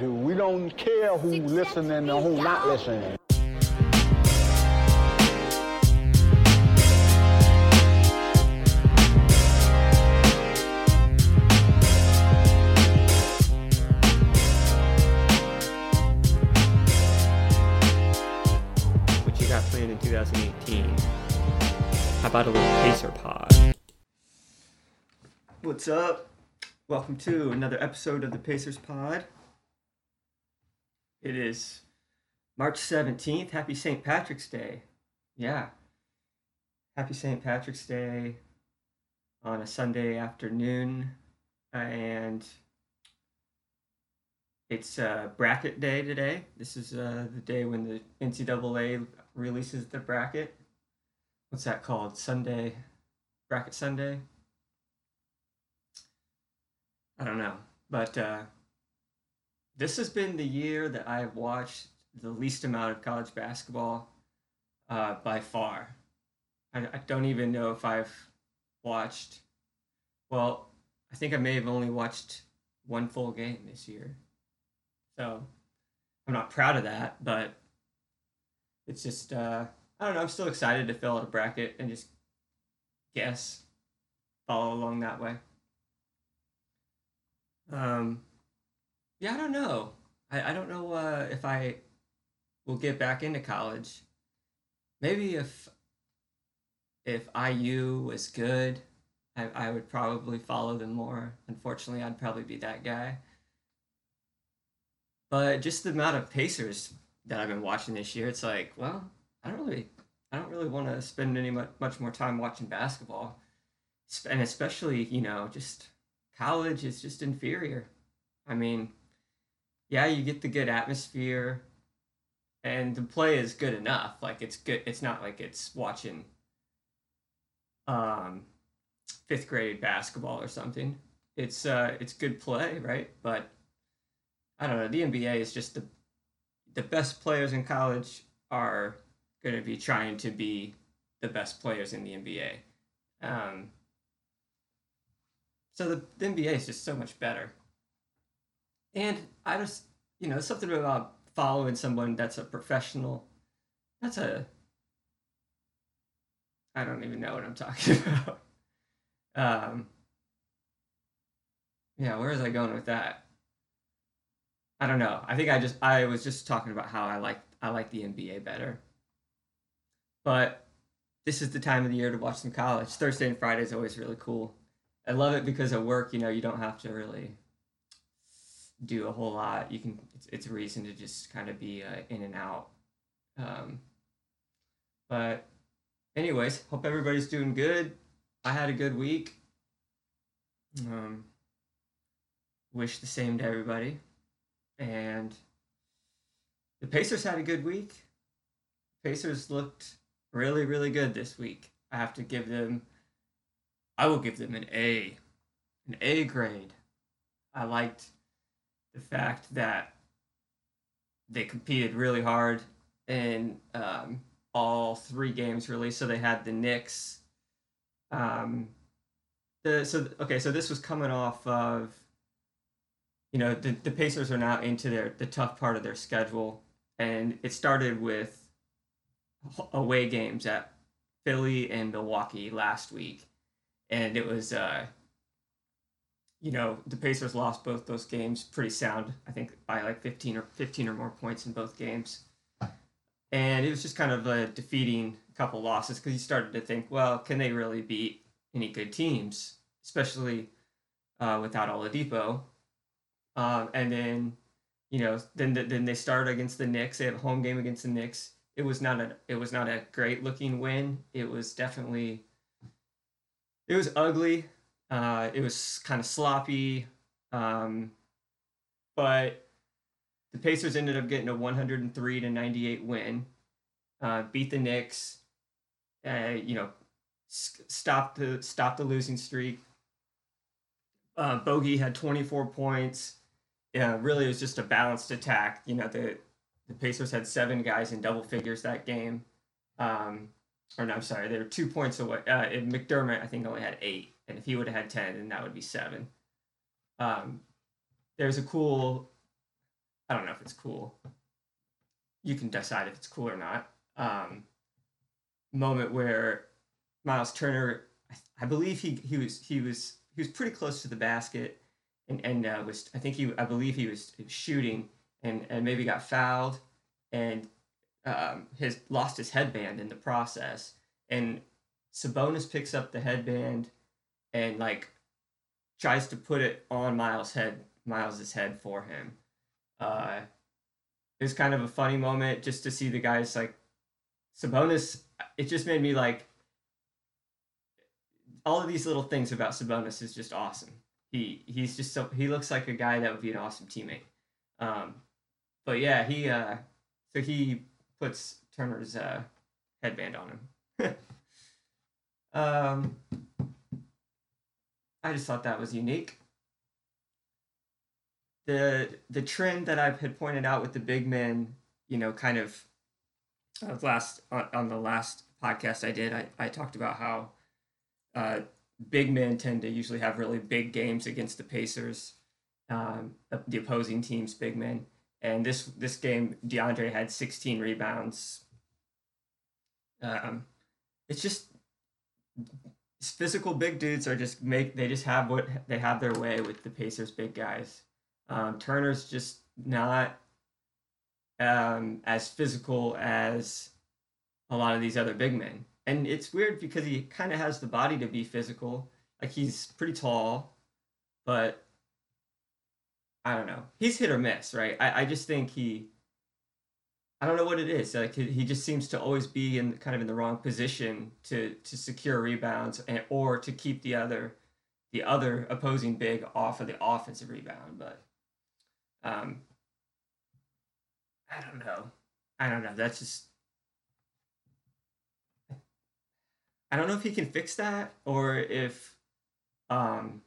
We don't care who listening or who not listening. What you got planned in 2018? How about a little Pacer pod? What's up? Welcome to another episode of the Pacers Pod. It is March 17th. Happy St. Patrick's Day. Yeah. Happy St. Patrick's Day on a Sunday afternoon. And it's uh, bracket day today. This is uh, the day when the NCAA releases the bracket. What's that called? Sunday? Bracket Sunday? I don't know. But uh, this has been the year that I have watched the least amount of college basketball uh, by far. I, I don't even know if I've watched, well, I think I may have only watched one full game this year. So I'm not proud of that, but it's just, uh, I don't know, I'm still excited to fill out a bracket and just guess, follow along that way. Um, yeah, I don't know. I, I don't know uh, if I will get back into college. Maybe if if IU was good, I, I would probably follow them more. Unfortunately, I'd probably be that guy. But just the amount of Pacers that I've been watching this year, it's like, well, I don't really, I don't really want to spend any much, much more time watching basketball, and especially you know just college is just inferior. I mean, yeah, you get the good atmosphere, and the play is good enough. Like it's good. It's not like it's watching um fifth grade basketball or something. It's uh it's good play, right? But I don't know. The NBA is just the the best players in college are going to be trying to be the best players in the NBA. Um, so the, the NBA is just so much better. And I just, you know, something about following someone that's a professional. That's a. I don't even know what I'm talking about. Um, yeah, where is I going with that? I don't know. I think I just I was just talking about how I like I like the NBA better. But this is the time of the year to watch some college. Thursday and Friday is always really cool. I love it because at work, you know, you don't have to really do a whole lot. You can it's, it's a reason to just kind of be uh, in and out. Um, but anyways, hope everybody's doing good. I had a good week. Um, wish the same to everybody. And the Pacers had a good week. Pacers looked really, really good this week. I have to give them, I will give them an A, an A grade. I liked the fact that they competed really hard in um, all three games, really. So they had the Knicks. Um, the so okay, so this was coming off of you know the, the pacers are now into their the tough part of their schedule and it started with away games at philly and milwaukee last week and it was uh you know the pacers lost both those games pretty sound i think by like 15 or 15 or more points in both games and it was just kind of a defeating couple losses because you started to think well can they really beat any good teams especially uh, without oladipo um, and then, you know, then the, then they start against the Knicks. They have a home game against the Knicks. It was not a it was not a great looking win. It was definitely it was ugly. Uh, it was kind of sloppy. Um, but the Pacers ended up getting a 103 to 98 win. Uh, beat the Knicks. Uh, you know, stop the stop the losing streak. Uh, Bogey had 24 points yeah, really it was just a balanced attack. You know, the the Pacers had seven guys in double figures that game. Um, or no, I'm sorry, they were two points away. Uh, McDermott, I think, only had eight, and if he would have had ten, then that would be seven. Um, there's a cool I don't know if it's cool. You can decide if it's cool or not. Um, moment where Miles Turner, I, believe he he was he was he was pretty close to the basket, and and uh, was I think he I believe he was, he was shooting and and maybe got fouled, and um, his lost his headband in the process, and Sabonis picks up the headband, and like tries to put it on Miles' head Miles's head for him. Uh, it was kind of a funny moment just to see the guys like Sabonis. It just made me like all of these little things about Sabonis is just awesome. He he's just so he looks like a guy that would be an awesome teammate. Um, but yeah, he uh, so he puts Turner's uh, headband on him. um, I just thought that was unique. The the trend that I had pointed out with the big men, you know, kind of uh, last on, on the last podcast I did, I, I talked about how uh, big men tend to usually have really big games against the Pacers, um, the opposing team's big men. And this this game, DeAndre had 16 rebounds. Um, it's just physical big dudes are just make they just have what they have their way with the Pacers big guys. Um, Turner's just not um, as physical as a lot of these other big men, and it's weird because he kind of has the body to be physical. Like he's pretty tall, but I don't know. He's hit or miss, right? I, I just think he I don't know what it is. Like he just seems to always be in kind of in the wrong position to to secure rebounds and or to keep the other the other opposing big off of the offensive rebound. But um, I don't know. I don't know. That's just I don't know if he can fix that or if um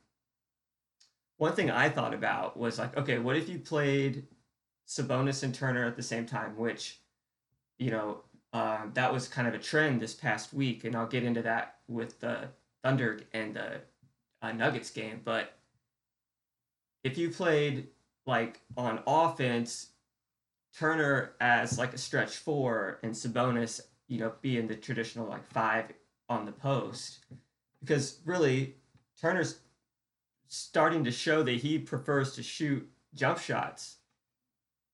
one thing I thought about was like, okay, what if you played Sabonis and Turner at the same time, which, you know, uh, that was kind of a trend this past week, and I'll get into that with the Thunder and the uh, Nuggets game. But if you played like on offense, Turner as like a stretch four and Sabonis, you know, being the traditional like five on the post, because really Turner's starting to show that he prefers to shoot jump shots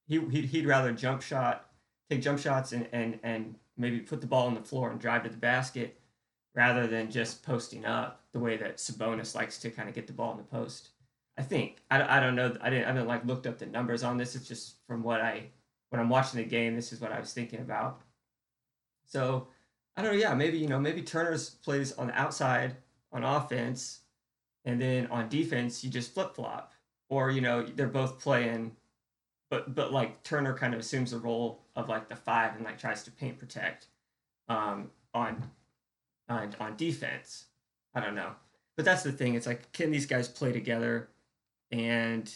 he he'd, he'd rather jump shot, take jump shots, and and and maybe put the ball on the floor and drive to the basket, rather than just posting up the way that Sabonis likes to kind of get the ball in the post. I think I, I don't know I didn't I haven't like looked up the numbers on this. It's just from what I when I'm watching the game, this is what I was thinking about. So I don't know. Yeah, maybe you know maybe Turner's plays on the outside on offense, and then on defense you just flip flop, or you know they're both playing but but like Turner kind of assumes the role of like the five and like tries to paint protect um, on on on defense. I don't know, but that's the thing. It's like can these guys play together, and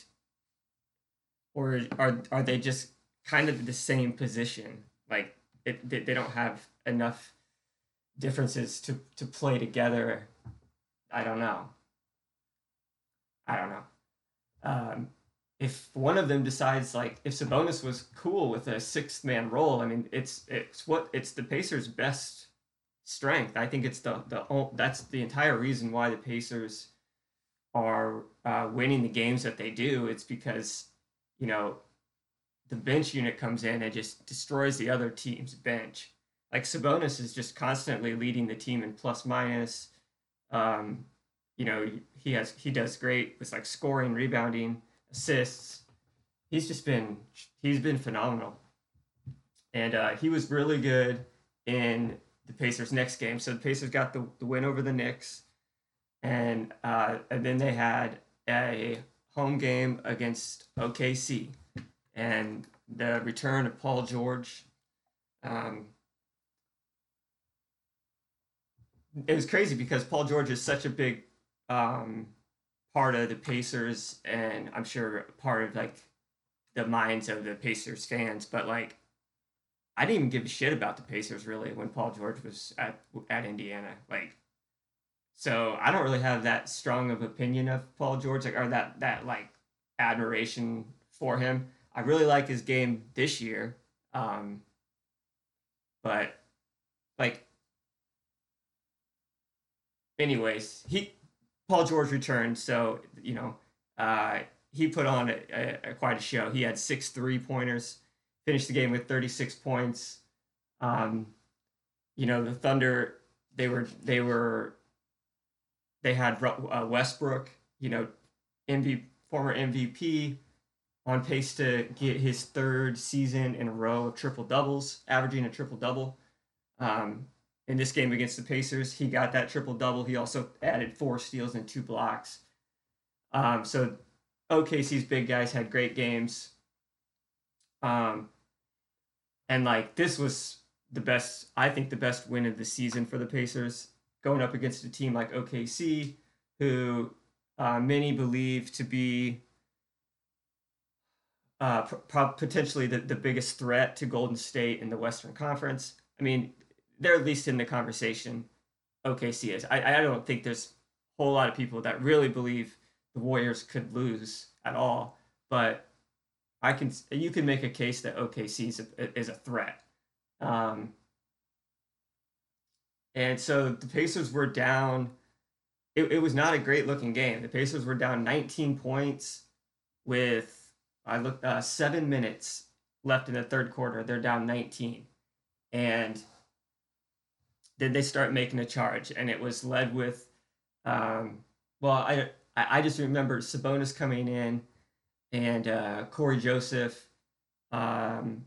or are are they just kind of the same position? Like it, they, they don't have enough differences to to play together. I don't know. I don't know. Um, if one of them decides like if Sabonis was cool with a sixth man role, I mean it's it's what it's the Pacers' best strength. I think it's the the that's the entire reason why the Pacers are uh, winning the games that they do. It's because you know the bench unit comes in and just destroys the other team's bench. Like Sabonis is just constantly leading the team in plus minus. Um, you know he has he does great with like scoring, rebounding assists. He's just been he's been phenomenal, and uh, he was really good in the Pacers' next game. So the Pacers got the, the win over the Knicks, and uh, and then they had a home game against OKC, and the return of Paul George. Um, it was crazy because Paul George is such a big um, part of the Pacers and I'm sure part of like the minds of the Pacers fans, but like I didn't even give a shit about the Pacers really when Paul George was at at Indiana. Like so I don't really have that strong of opinion of Paul George like or that that like admiration for him. I really like his game this year. Um, but like, anyways, he Paul George returned, so you know, uh, he put on a, a, a quite a show. He had six three pointers, finished the game with thirty six points. Um, you know, the Thunder they were they were they had uh, Westbrook, you know, MVP former MVP, on pace to get his third season in a row of triple doubles, averaging a triple double. Um, in this game against the Pacers, he got that triple double. He also added four steals and two blocks. Um, so OKC's big guys had great games. Um, and like this was the best, I think the best win of the season for the Pacers, going up against a team like OKC, who uh, many believe to be uh, pro- potentially the, the biggest threat to Golden State in the Western Conference. I mean, they're at least in the conversation. OKC is. I, I don't think there's a whole lot of people that really believe the Warriors could lose at all, but I can you can make a case that OKC is a, is a threat. Um, and so the Pacers were down. It, it was not a great looking game. The Pacers were down 19 points with I looked uh, seven minutes left in the third quarter. They're down 19, and then they start making a charge, and it was led with, um, well, I I just remember Sabonis coming in, and uh, Cory Joseph. Um,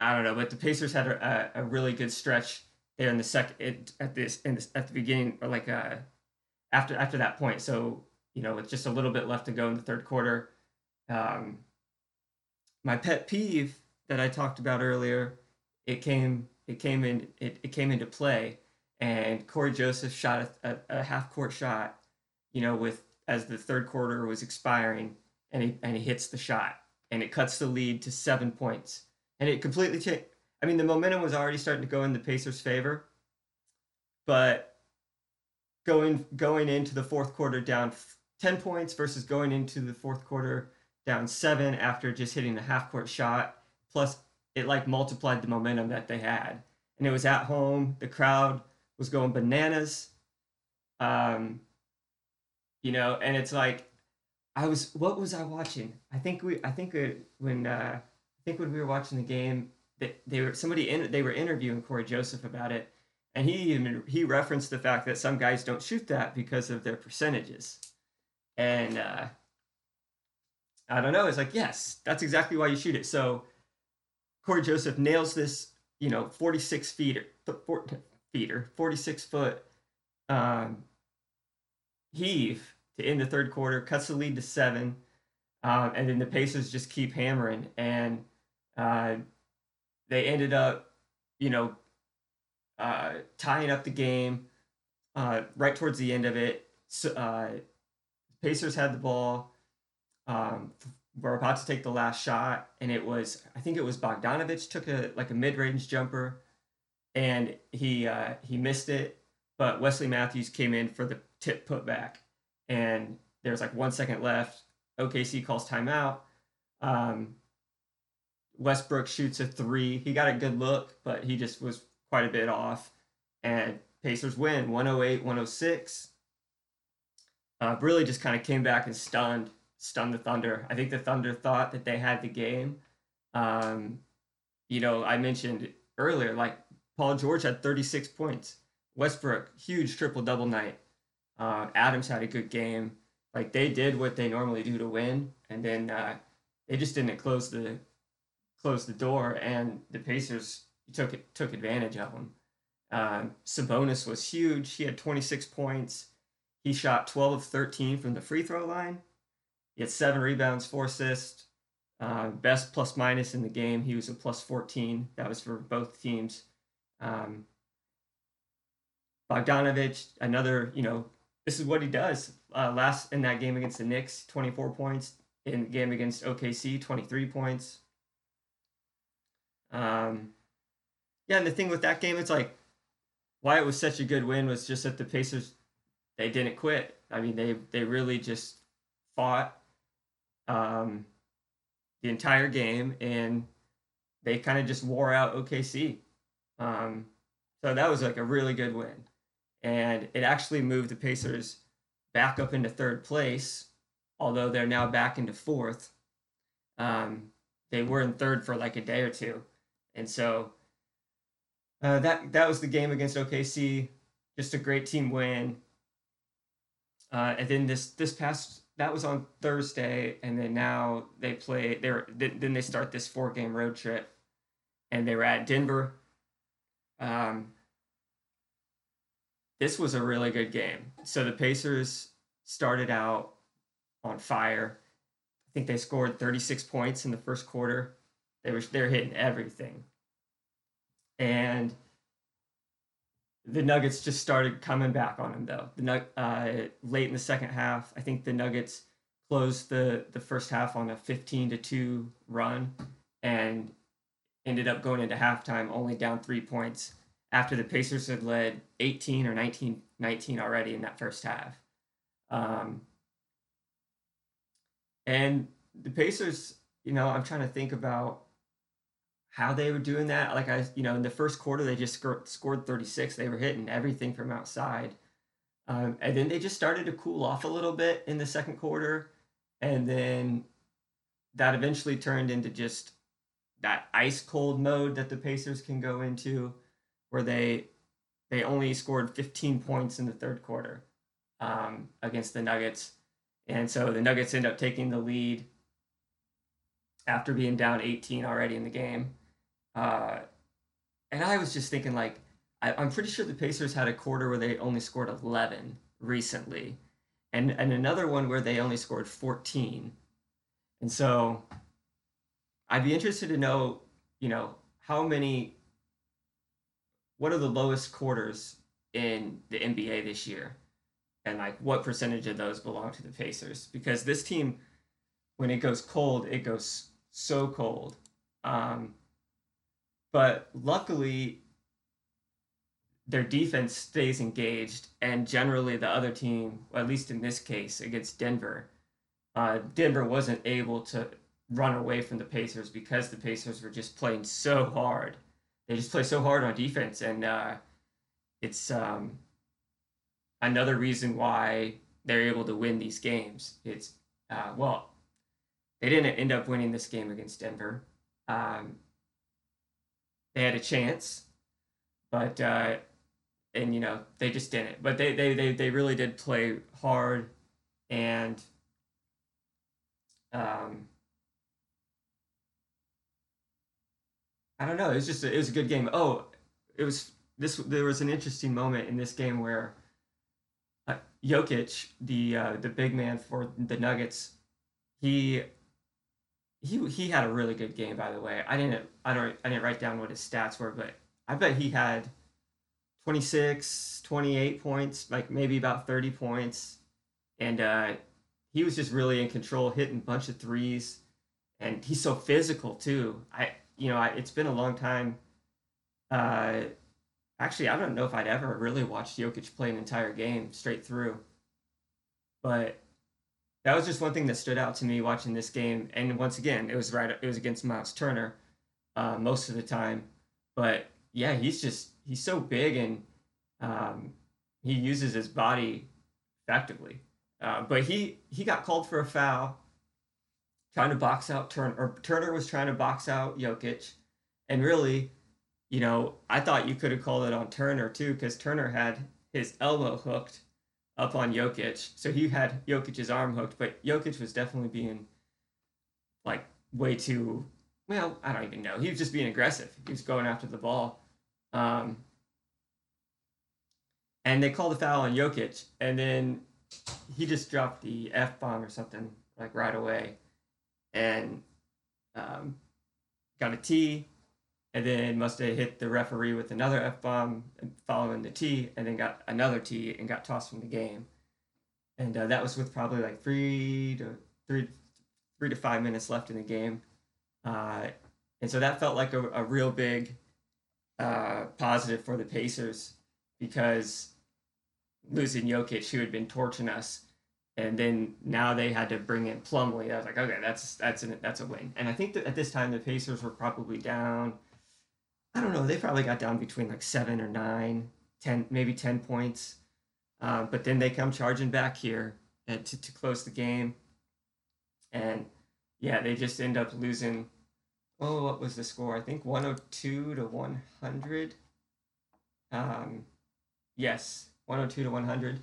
I don't know, but the Pacers had a, a really good stretch there in the second at this in this, at the beginning or like uh, after after that point. So you know, with just a little bit left to go in the third quarter, um, my pet peeve that I talked about earlier, it came it came in it, it came into play, and Cory Joseph shot a, a, a half court shot, you know, with as the third quarter was expiring, and he and he hits the shot, and it cuts the lead to seven points, and it completely changed. I mean, the momentum was already starting to go in the Pacers' favor, but going going into the fourth quarter down 10 points versus going into the fourth quarter down seven after just hitting the half court shot. Plus, it like multiplied the momentum that they had. And it was at home. The crowd was going bananas. Um, you know, and it's like, I was, what was I watching? I think we, I think it, when, uh, I think when we were watching the game, they, they were, somebody in, they were interviewing Cory Joseph about it. And he even, he referenced the fact that some guys don't shoot that because of their percentages. And, uh, I don't know. It's like, yes, that's exactly why you shoot it. So Cory Joseph nails this, you know, 46 feet, feeder, 46 foot um, heave to end the third quarter, cuts the lead to seven. Um, and then the Pacers just keep hammering. And uh, they ended up, you know, uh, tying up the game uh, right towards the end of it. So, uh, Pacers had the ball um, we're about to take the last shot, and it was I think it was Bogdanovich took a like a mid range jumper, and he uh, he missed it, but Wesley Matthews came in for the tip putback, and there's like one second left. OKC calls timeout. Um, Westbrook shoots a three. He got a good look, but he just was quite a bit off. And Pacers win 108 106. Uh, really just kind of came back and stunned stun the Thunder. I think the Thunder thought that they had the game. Um, you know, I mentioned earlier, like Paul George had 36 points. Westbrook, huge triple double night. Uh, Adams had a good game. Like they did what they normally do to win, and then uh, they just didn't close the close the door, and the Pacers took it, took advantage of them. Um, Sabonis was huge. He had 26 points. He shot 12 of 13 from the free throw line. He had seven rebounds, four assists. Uh, best plus minus in the game. He was a plus 14. That was for both teams. Um, Bogdanovich, another, you know, this is what he does. Uh, last in that game against the Knicks, 24 points. In the game against OKC, 23 points. Um, yeah, and the thing with that game, it's like why it was such a good win was just that the Pacers they didn't quit. I mean, they they really just fought um, the entire game, and they kind of just wore out OKC. Um, so that was like a really good win, and it actually moved the Pacers back up into third place, although they're now back into fourth. Um, they were in third for like a day or two, and so uh, that that was the game against OKC. Just a great team win. Uh, and then this this past that was on Thursday, and then now they play. They are then they start this four game road trip, and they were at Denver. Um, this was a really good game. So the Pacers started out on fire. I think they scored 36 points in the first quarter. They were they're hitting everything. And the Nuggets just started coming back on him though. The uh, late in the second half, I think the Nuggets closed the the first half on a 15 to 2 run and ended up going into halftime only down 3 points after the Pacers had led 18 or 19 19 already in that first half. Um, and the Pacers, you know, I'm trying to think about how they were doing that. Like I, you know, in the first quarter, they just scored, scored 36. They were hitting everything from outside. Um, and then they just started to cool off a little bit in the second quarter. And then that eventually turned into just that ice cold mode that the Pacers can go into where they they only scored 15 points in the third quarter um, against the Nuggets. And so the Nuggets end up taking the lead after being down 18 already in the game. Uh, and I was just thinking, like, I, am pretty sure the Pacers had a quarter where they only scored 11 recently, and and another one where they only scored 14. And so, I'd be interested to know, you know, how many. What are the lowest quarters in the NBA this year, and like what percentage of those belong to the Pacers? Because this team, when it goes cold, it goes so cold. Um, but luckily, their defense stays engaged, and generally the other team, at least in this case against Denver, uh, Denver wasn't able to run away from the Pacers because the Pacers were just playing so hard. They just play so hard on defense, and uh, it's um, another reason why they're able to win these games. It's uh, well, they didn't end up winning this game against Denver. Um, they had a chance, but uh, and you know they just didn't. But they they they they really did play hard, and um, I don't know. It was just a, it was a good game. Oh, it was this. There was an interesting moment in this game where uh, Jokic, the uh, the big man for the Nuggets, he he he had a really good game by the way. I didn't I don't I didn't write down what his stats were, but I bet he had 26, 28 points, like maybe about 30 points. And uh, he was just really in control, hitting a bunch of threes. And he's so physical too. I you know, I, it's been a long time. Uh, actually, I don't know if I'd ever really watched Jokic play an entire game straight through. But that was just one thing that stood out to me watching this game. And once again, it was right. It was against Miles Turner uh, most of the time. But yeah, he's just he's so big and um, he uses his body effectively. Uh, but he he got called for a foul, trying to box out Turner. Or Turner was trying to box out Jokic, and really, you know, I thought you could have called it on Turner too because Turner had his elbow hooked up on Jokic. So he had Jokic's arm hooked, but Jokic was definitely being like way too well, I don't even know. He was just being aggressive. He was going after the ball. Um, and they called the foul on Jokic, and then he just dropped the F bomb or something like right away, and um, got a T, and then must have hit the referee with another F bomb following the T, and then got another T and got tossed from the game. And uh, that was with probably like three to three, three to five minutes left in the game. Uh, and so that felt like a, a real big uh, positive for the Pacers because losing Jokic, who had been torching us, and then now they had to bring in Plumlee. I was like, okay, that's that's an, that's a win. And I think that at this time the Pacers were probably down. I don't know. They probably got down between like seven or nine, ten, maybe ten points. Uh, but then they come charging back here and to, to close the game. And yeah, they just end up losing. Oh, what was the score? I think 102 to 100. Um, yes, 102 to 100.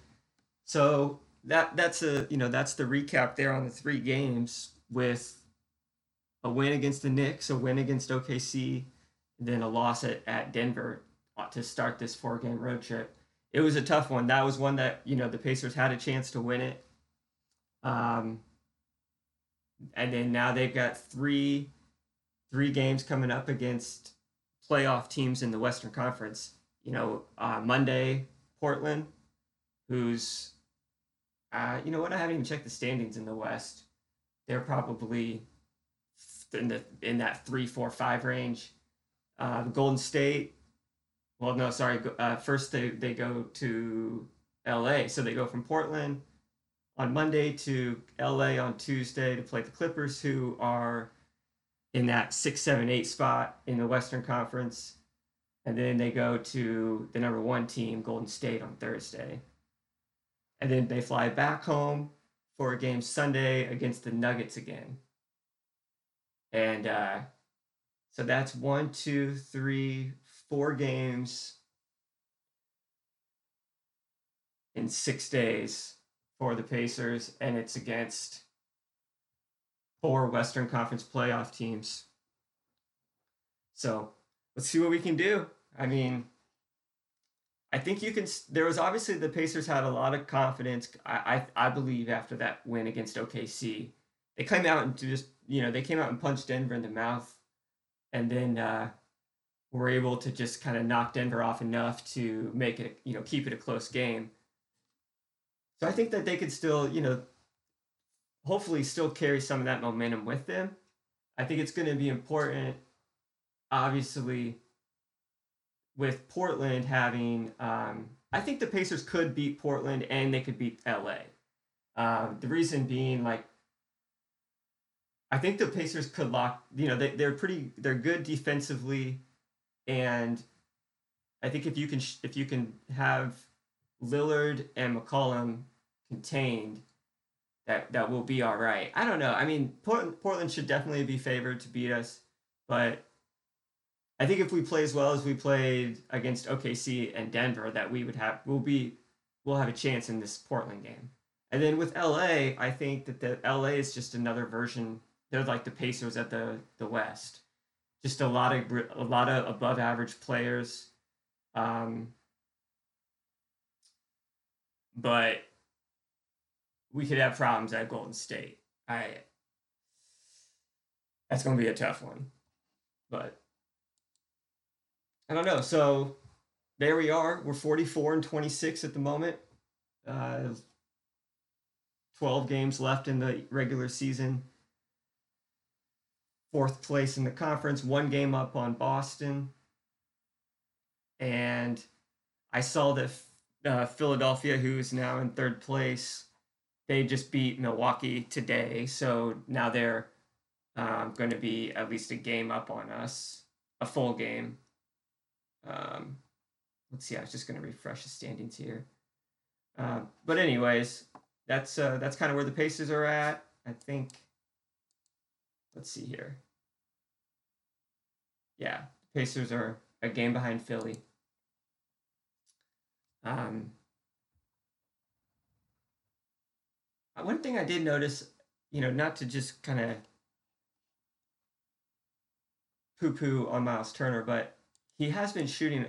So that that's a you know that's the recap there on the three games with a win against the Knicks, a win against OKC, then a loss at, at Denver uh, to start this four game road trip. It was a tough one. That was one that you know the Pacers had a chance to win it. Um, and then now they've got three three games coming up against playoff teams in the Western Conference. You know, uh, Monday Portland, who's uh, you know what? I haven't even checked the standings in the West. They're probably in the in that three, four, five range. Uh, Golden State. Well, no, sorry. Uh, first, they they go to L.A. So they go from Portland on Monday to LA on Tuesday to play the Clippers, who are in that six, seven, eight spot in the Western Conference. And then they go to the number one team, Golden State, on Thursday. And then they fly back home for a game Sunday against the Nuggets again. And uh, so that's one, two, three, four games in six days for the Pacers, and it's against four Western Conference playoff teams. So let's see what we can do. I mean, I think you can. There was obviously the Pacers had a lot of confidence. I I, I believe after that win against OKC, they came out and just you know they came out and punched Denver in the mouth, and then uh, were able to just kind of knock Denver off enough to make it you know keep it a close game. So I think that they could still, you know, hopefully still carry some of that momentum with them. I think it's going to be important, obviously, with Portland having. Um, I think the Pacers could beat Portland and they could beat LA. Um, the reason being, like, I think the Pacers could lock. You know, they they're pretty. They're good defensively, and I think if you can if you can have Lillard and McCollum contained, that that will be all right. I don't know. I mean, Portland, Portland should definitely be favored to beat us, but I think if we play as well as we played against OKC and Denver, that we would have we'll be we'll have a chance in this Portland game. And then with LA, I think that the LA is just another version. They're like the Pacers at the the West. Just a lot of a lot of above average players. Um, but we could have problems at Golden State. I that's going to be a tough one, but I don't know. So there we are. We're 44 and 26 at the moment. Uh, 12 games left in the regular season. Fourth place in the conference, one game up on Boston. And I saw that uh, Philadelphia, who is now in third place, they just beat Milwaukee today, so now they're um, going to be at least a game up on us, a full game. Um, let's see. I was just going to refresh the standings here. Uh, but anyways, that's uh, that's kind of where the Pacers are at. I think. Let's see here. Yeah, Pacers are a game behind Philly. Um, Uh, one thing I did notice, you know, not to just kind of poo poo on Miles Turner, but he has been shooting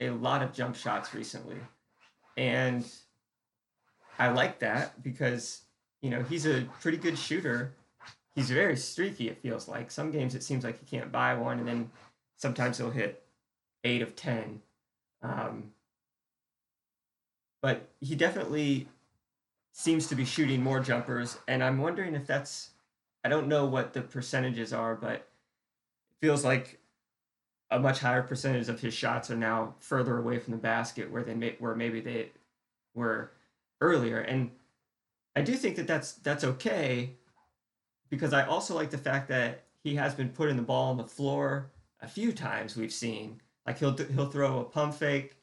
a lot of jump shots recently. And I like that because, you know, he's a pretty good shooter. He's very streaky, it feels like. Some games it seems like he can't buy one, and then sometimes he'll hit eight of 10. Um, but he definitely seems to be shooting more jumpers, and I'm wondering if that's I don't know what the percentages are, but it feels like a much higher percentage of his shots are now further away from the basket where they may, where maybe they were earlier. And I do think that that's that's okay because I also like the fact that he has been putting the ball on the floor a few times. We've seen like he'll he'll throw a pump fake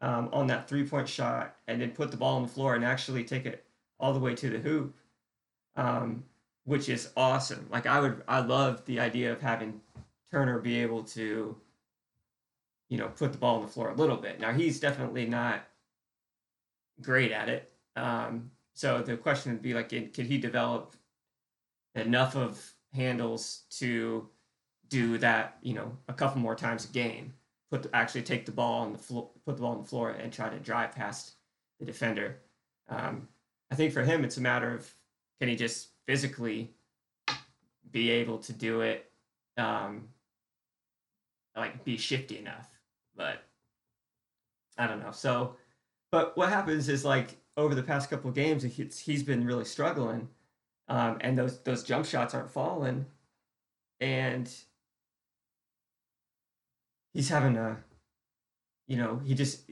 um, on that three point shot and then put the ball on the floor and actually take it all the way to the hoop, um, which is awesome. Like I would I love the idea of having Turner be able to, you know, put the ball on the floor a little bit. Now he's definitely not great at it. Um, so the question would be like, could he develop enough of handles to do that, you know, a couple more times a game? Put the, actually take the ball on the floor, put the ball on the floor, and try to drive past the defender. Um, I think for him, it's a matter of can he just physically be able to do it, um, like be shifty enough. But I don't know. So, but what happens is like over the past couple games, he's, he's been really struggling, um, and those those jump shots aren't falling, and he's having a, you know, he just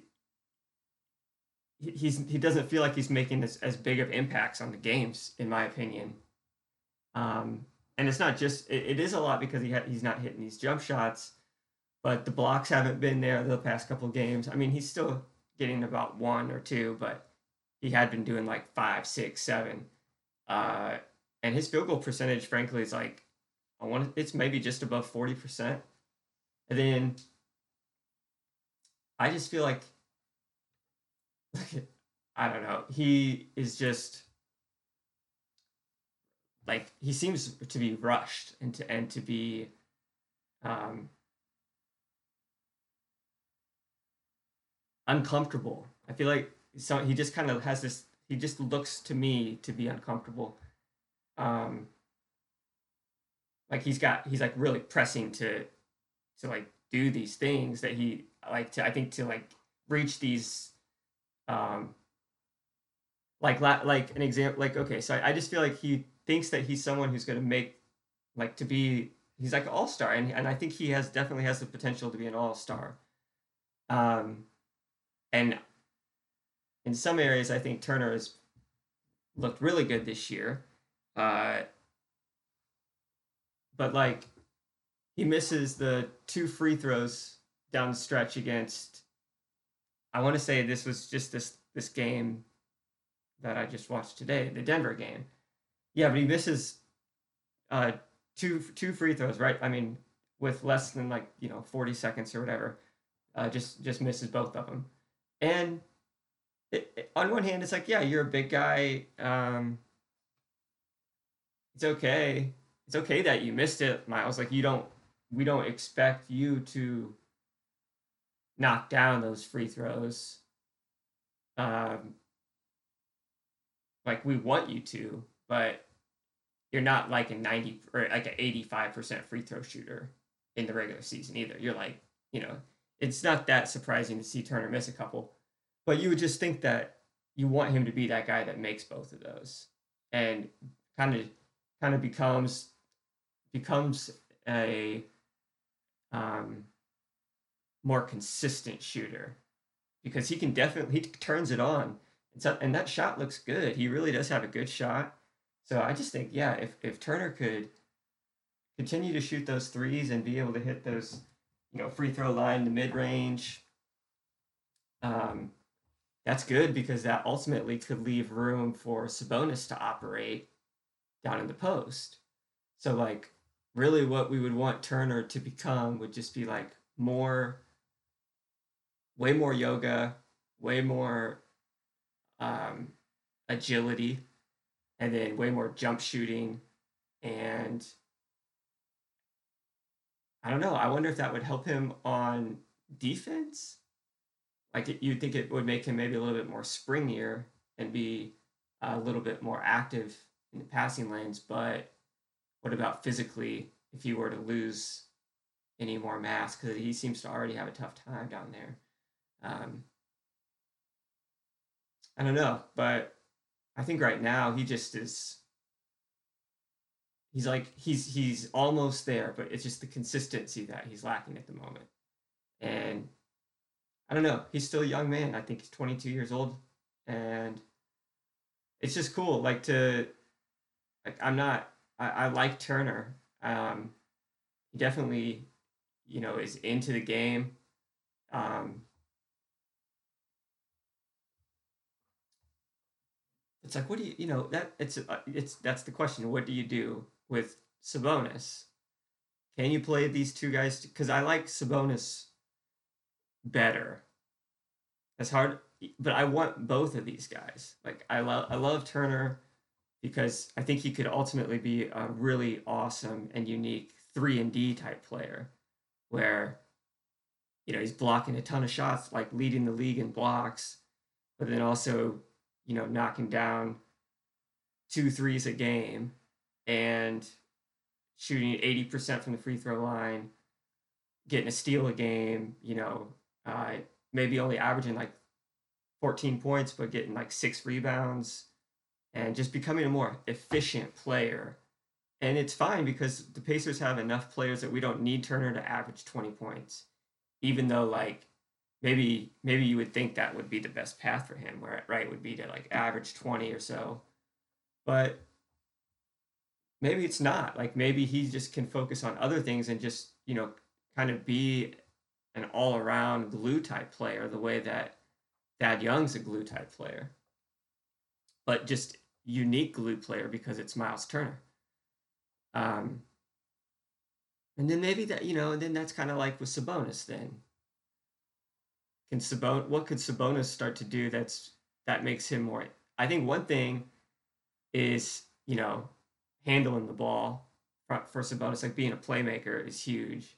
he's he doesn't feel like he's making as, as big of impacts on the games, in my opinion. Um, and it's not just it, it is a lot because he ha- he's not hitting these jump shots, but the blocks haven't been there the past couple games. I mean, he's still getting about one or two, but he had been doing like five, six, seven. Uh, and his field goal percentage, frankly, is like I want it's maybe just above forty percent. And then I just feel like I don't know. He is just like he seems to be rushed and to and to be um uncomfortable. I feel like so he just kind of has this he just looks to me to be uncomfortable. Um like he's got he's like really pressing to to like do these things that he like to I think to like reach these um like like an example like okay so I, I just feel like he thinks that he's someone who's going to make like to be he's like an all-star and, and i think he has definitely has the potential to be an all-star um and in some areas i think turner has looked really good this year uh but like he misses the two free throws down the stretch against I want to say this was just this this game that I just watched today, the Denver game. Yeah, but he misses uh, two two free throws, right? I mean, with less than like you know forty seconds or whatever, uh, just just misses both of them. And it, on one hand, it's like, yeah, you're a big guy. Um, it's okay. It's okay that you missed it, Miles. Like you don't, we don't expect you to knock down those free throws. Um, like we want you to, but you're not like a 90 or like an 85% free throw shooter in the regular season either. You're like, you know, it's not that surprising to see Turner miss a couple, but you would just think that you want him to be that guy that makes both of those. And kind of kind of becomes becomes a um more consistent shooter. Because he can definitely he turns it on. And, so, and that shot looks good. He really does have a good shot. So i just think yeah if, if turner could continue to shoot those threes and be able to hit those you know free throw line the mid-range um, that's good because that ultimately could leave room for Sabonis to operate down in the post. So like really what we would want Turner to become would just be like more way more yoga, way more um, agility, and then way more jump shooting. And I don't know. I wonder if that would help him on defense. Like you'd think it would make him maybe a little bit more springier and be a little bit more active in the passing lanes. But what about physically if he were to lose any more mass? Because he seems to already have a tough time down there. Um, I don't know, but I think right now he just is. He's like he's he's almost there, but it's just the consistency that he's lacking at the moment. And I don't know. He's still a young man. I think he's 22 years old, and it's just cool. Like to, like I'm not. I, I like Turner. Um, he definitely, you know, is into the game. Um, it's like, what do you, you know, that it's uh, it's that's the question. What do you do with Sabonis? Can you play these two guys? Because I like Sabonis better. It's hard, but I want both of these guys. Like I love I love Turner because I think he could ultimately be a really awesome and unique three and D type player, where you know he's blocking a ton of shots, like leading the league in blocks, but then also you know knocking down two threes a game and shooting 80% from the free throw line, getting a steal a game, you know, uh, maybe only averaging like 14 points, but getting like six rebounds and just becoming a more efficient player. And it's fine because the Pacers have enough players that we don't need Turner to average 20 points, even though like maybe maybe you would think that would be the best path for him, where right would be to like average 20 or so. But maybe it's not. Like maybe he just can focus on other things and just, you know, kind of be an all around glue type player the way that Thad Young's a glue type player. But just unique glue player because it's Miles Turner. Um, and then maybe that, you know, and then that's kind of like with Sabonis then. Can Sabon what could Sabonis start to do that's that makes him more I think one thing is, you know, handling the ball for, for Sabonis, like being a playmaker is huge.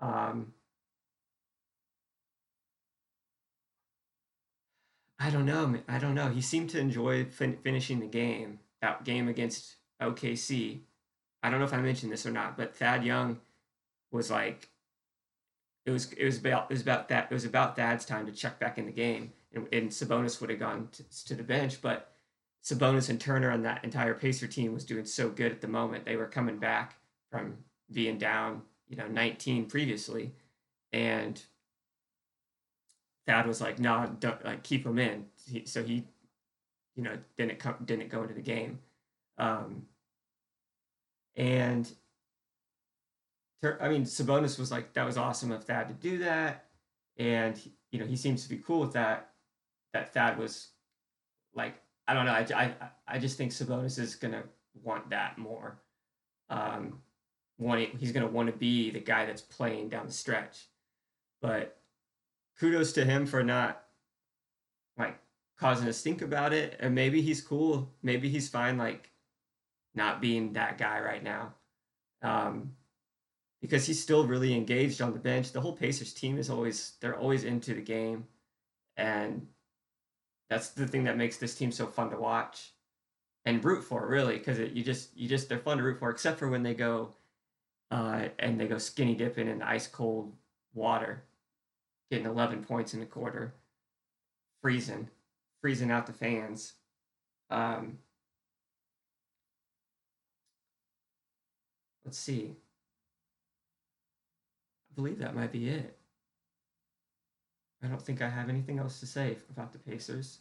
Um, I don't know. I don't know. He seemed to enjoy fin- finishing the game. That game against OKC. I don't know if I mentioned this or not, but Thad Young was like, it was it was about it was about that it was about Thad's time to check back in the game, and, and Sabonis would have gone to, to the bench, but Sabonis and Turner on that entire Pacer team was doing so good at the moment. They were coming back from being down, you know, 19 previously, and Thad was like, "No, nah, don't like keep him in." He, so he, you know, didn't come, didn't go into the game, um, and I mean, Sabonis was like, "That was awesome of Thad to do that," and you know, he seems to be cool with that. That Thad was like I don't know. I, I, I just think Sabonis is to want that more. Um, want he's to want to be the guy that's playing down the stretch. But kudos to him for not like causing us think about it. And maybe he's cool. Maybe he's fine, like not being that guy right now. Um, because he's still really engaged on the bench. The whole Pacers team is always they're always into the game, and that's the thing that makes this team so fun to watch and root for, really, because you just you just they're fun to root for, except for when they go uh, and they go skinny dipping in ice cold water, getting 11 points in a quarter, freezing, freezing out the fans. Um, let's see. I believe that might be it. I don't think I have anything else to say about the Pacers.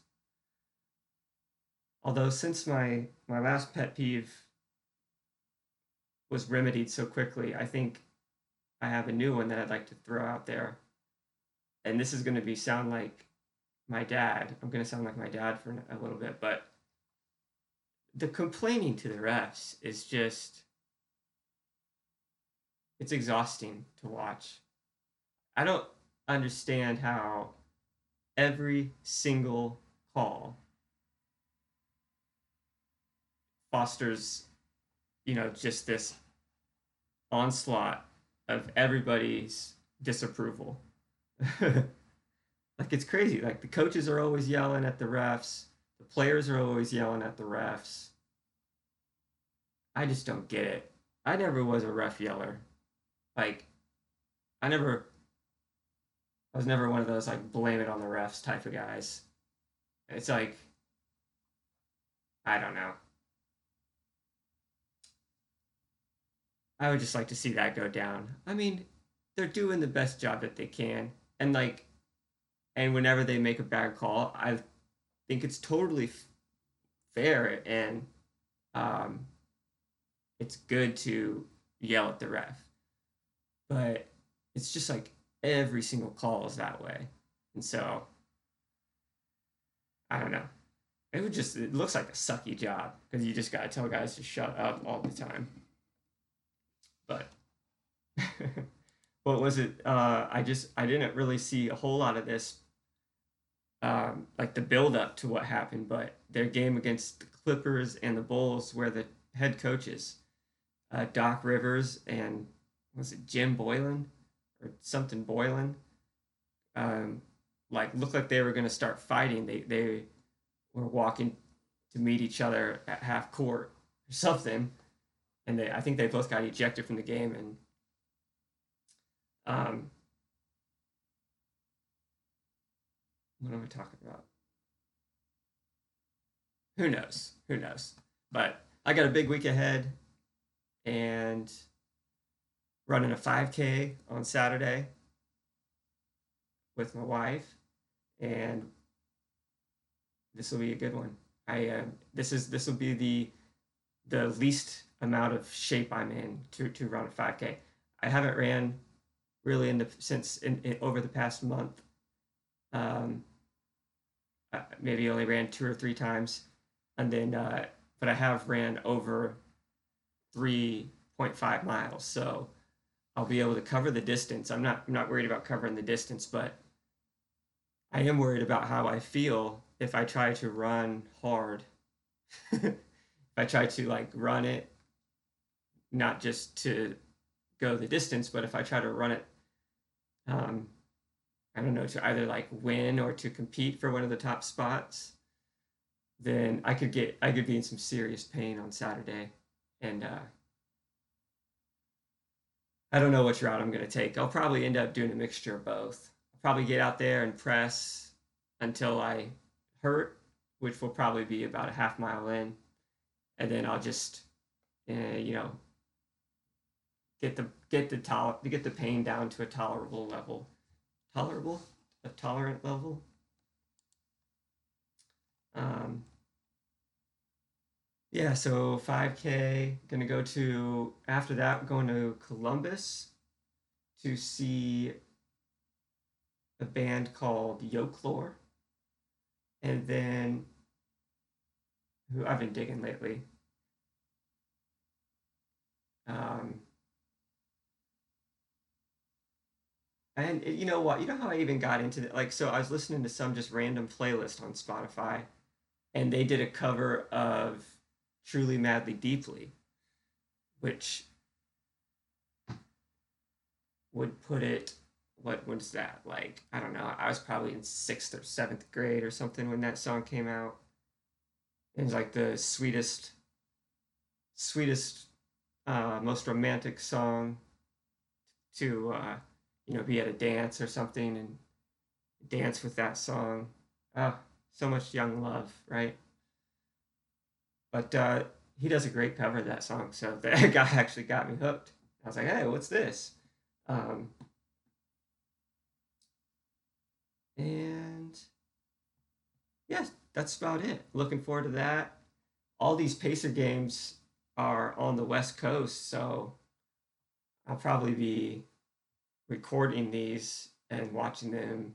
Although since my my last pet peeve was remedied so quickly, I think I have a new one that I'd like to throw out there. And this is going to be sound like my dad. I'm going to sound like my dad for a little bit, but the complaining to the refs is just it's exhausting to watch. I don't understand how every single call fosters, you know, just this onslaught of everybody's disapproval. like it's crazy. Like the coaches are always yelling at the refs, the players are always yelling at the refs. I just don't get it. I never was a ref yeller. Like I never I was never one of those like blame it on the refs type of guys. It's like I don't know. I would just like to see that go down. I mean, they're doing the best job that they can. And like and whenever they make a bad call, I think it's totally f- fair and um, it's good to yell at the ref. But it's just like every single call is that way. And so I don't know. It would just it looks like a sucky job because you just gotta tell guys to shut up all the time. But what was it? Uh, I just I didn't really see a whole lot of this, um, like the build up to what happened. But their game against the Clippers and the Bulls, where the head coaches, uh, Doc Rivers and was it Jim Boylen or something Boylen, um, like looked like they were going to start fighting. They they were walking to meet each other at half court or something, and they I think they both got ejected from the game and. Um, what am I talking about? Who knows? Who knows? But I got a big week ahead and running a 5K on Saturday with my wife, and this will be a good one. I uh, this is this will be the the least amount of shape I'm in to to run a 5K. I haven't ran really in the since in, in over the past month. Um, maybe only ran two or three times, and then uh, but I have ran over three point five miles, so I'll be able to cover the distance. I'm not I'm not worried about covering the distance, but I am worried about how I feel if I try to run hard. if I try to like run it, not just to go the distance, but if I try to run it, um, I don't know, to either like win or to compete for one of the top spots, then I could get I could be in some serious pain on Saturday, and uh, I don't know which route I'm gonna take. I'll probably end up doing a mixture of both. Probably get out there and press until I hurt, which will probably be about a half mile in, and then I'll just, uh, you know, get the get the tol- get the pain down to a tolerable level, tolerable, a tolerant level. Um, yeah, so 5K, gonna go to, after that, going to Columbus to see a band called Yoke Lore. And then who I've been digging lately. Um, and you know what? You know how I even got into it? Like, so I was listening to some just random playlist on Spotify, and they did a cover of Truly Madly Deeply, which would put it what was that like i don't know i was probably in sixth or seventh grade or something when that song came out it was like the sweetest sweetest uh, most romantic song to uh, you know be at a dance or something and dance with that song oh so much young love right but uh, he does a great cover of that song so that guy actually got me hooked i was like hey what's this um, and yeah, that's about it. Looking forward to that. All these Pacer games are on the West Coast, so I'll probably be recording these and watching them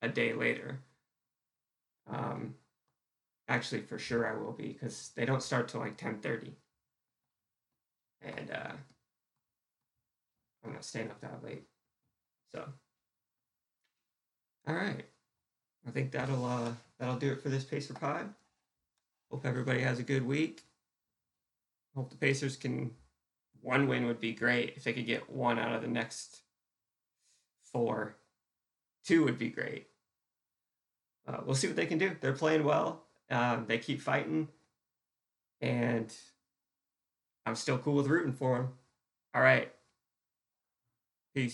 a day later. Um, actually, for sure I will be because they don't start till like ten thirty, and uh, I'm not staying up that late. So. All right. I think that'll uh that'll do it for this Pacer pod. Hope everybody has a good week. Hope the Pacers can one win would be great if they could get one out of the next four. Two would be great. Uh, we'll see what they can do. They're playing well. Um, they keep fighting, and I'm still cool with rooting for them. All right. Peace.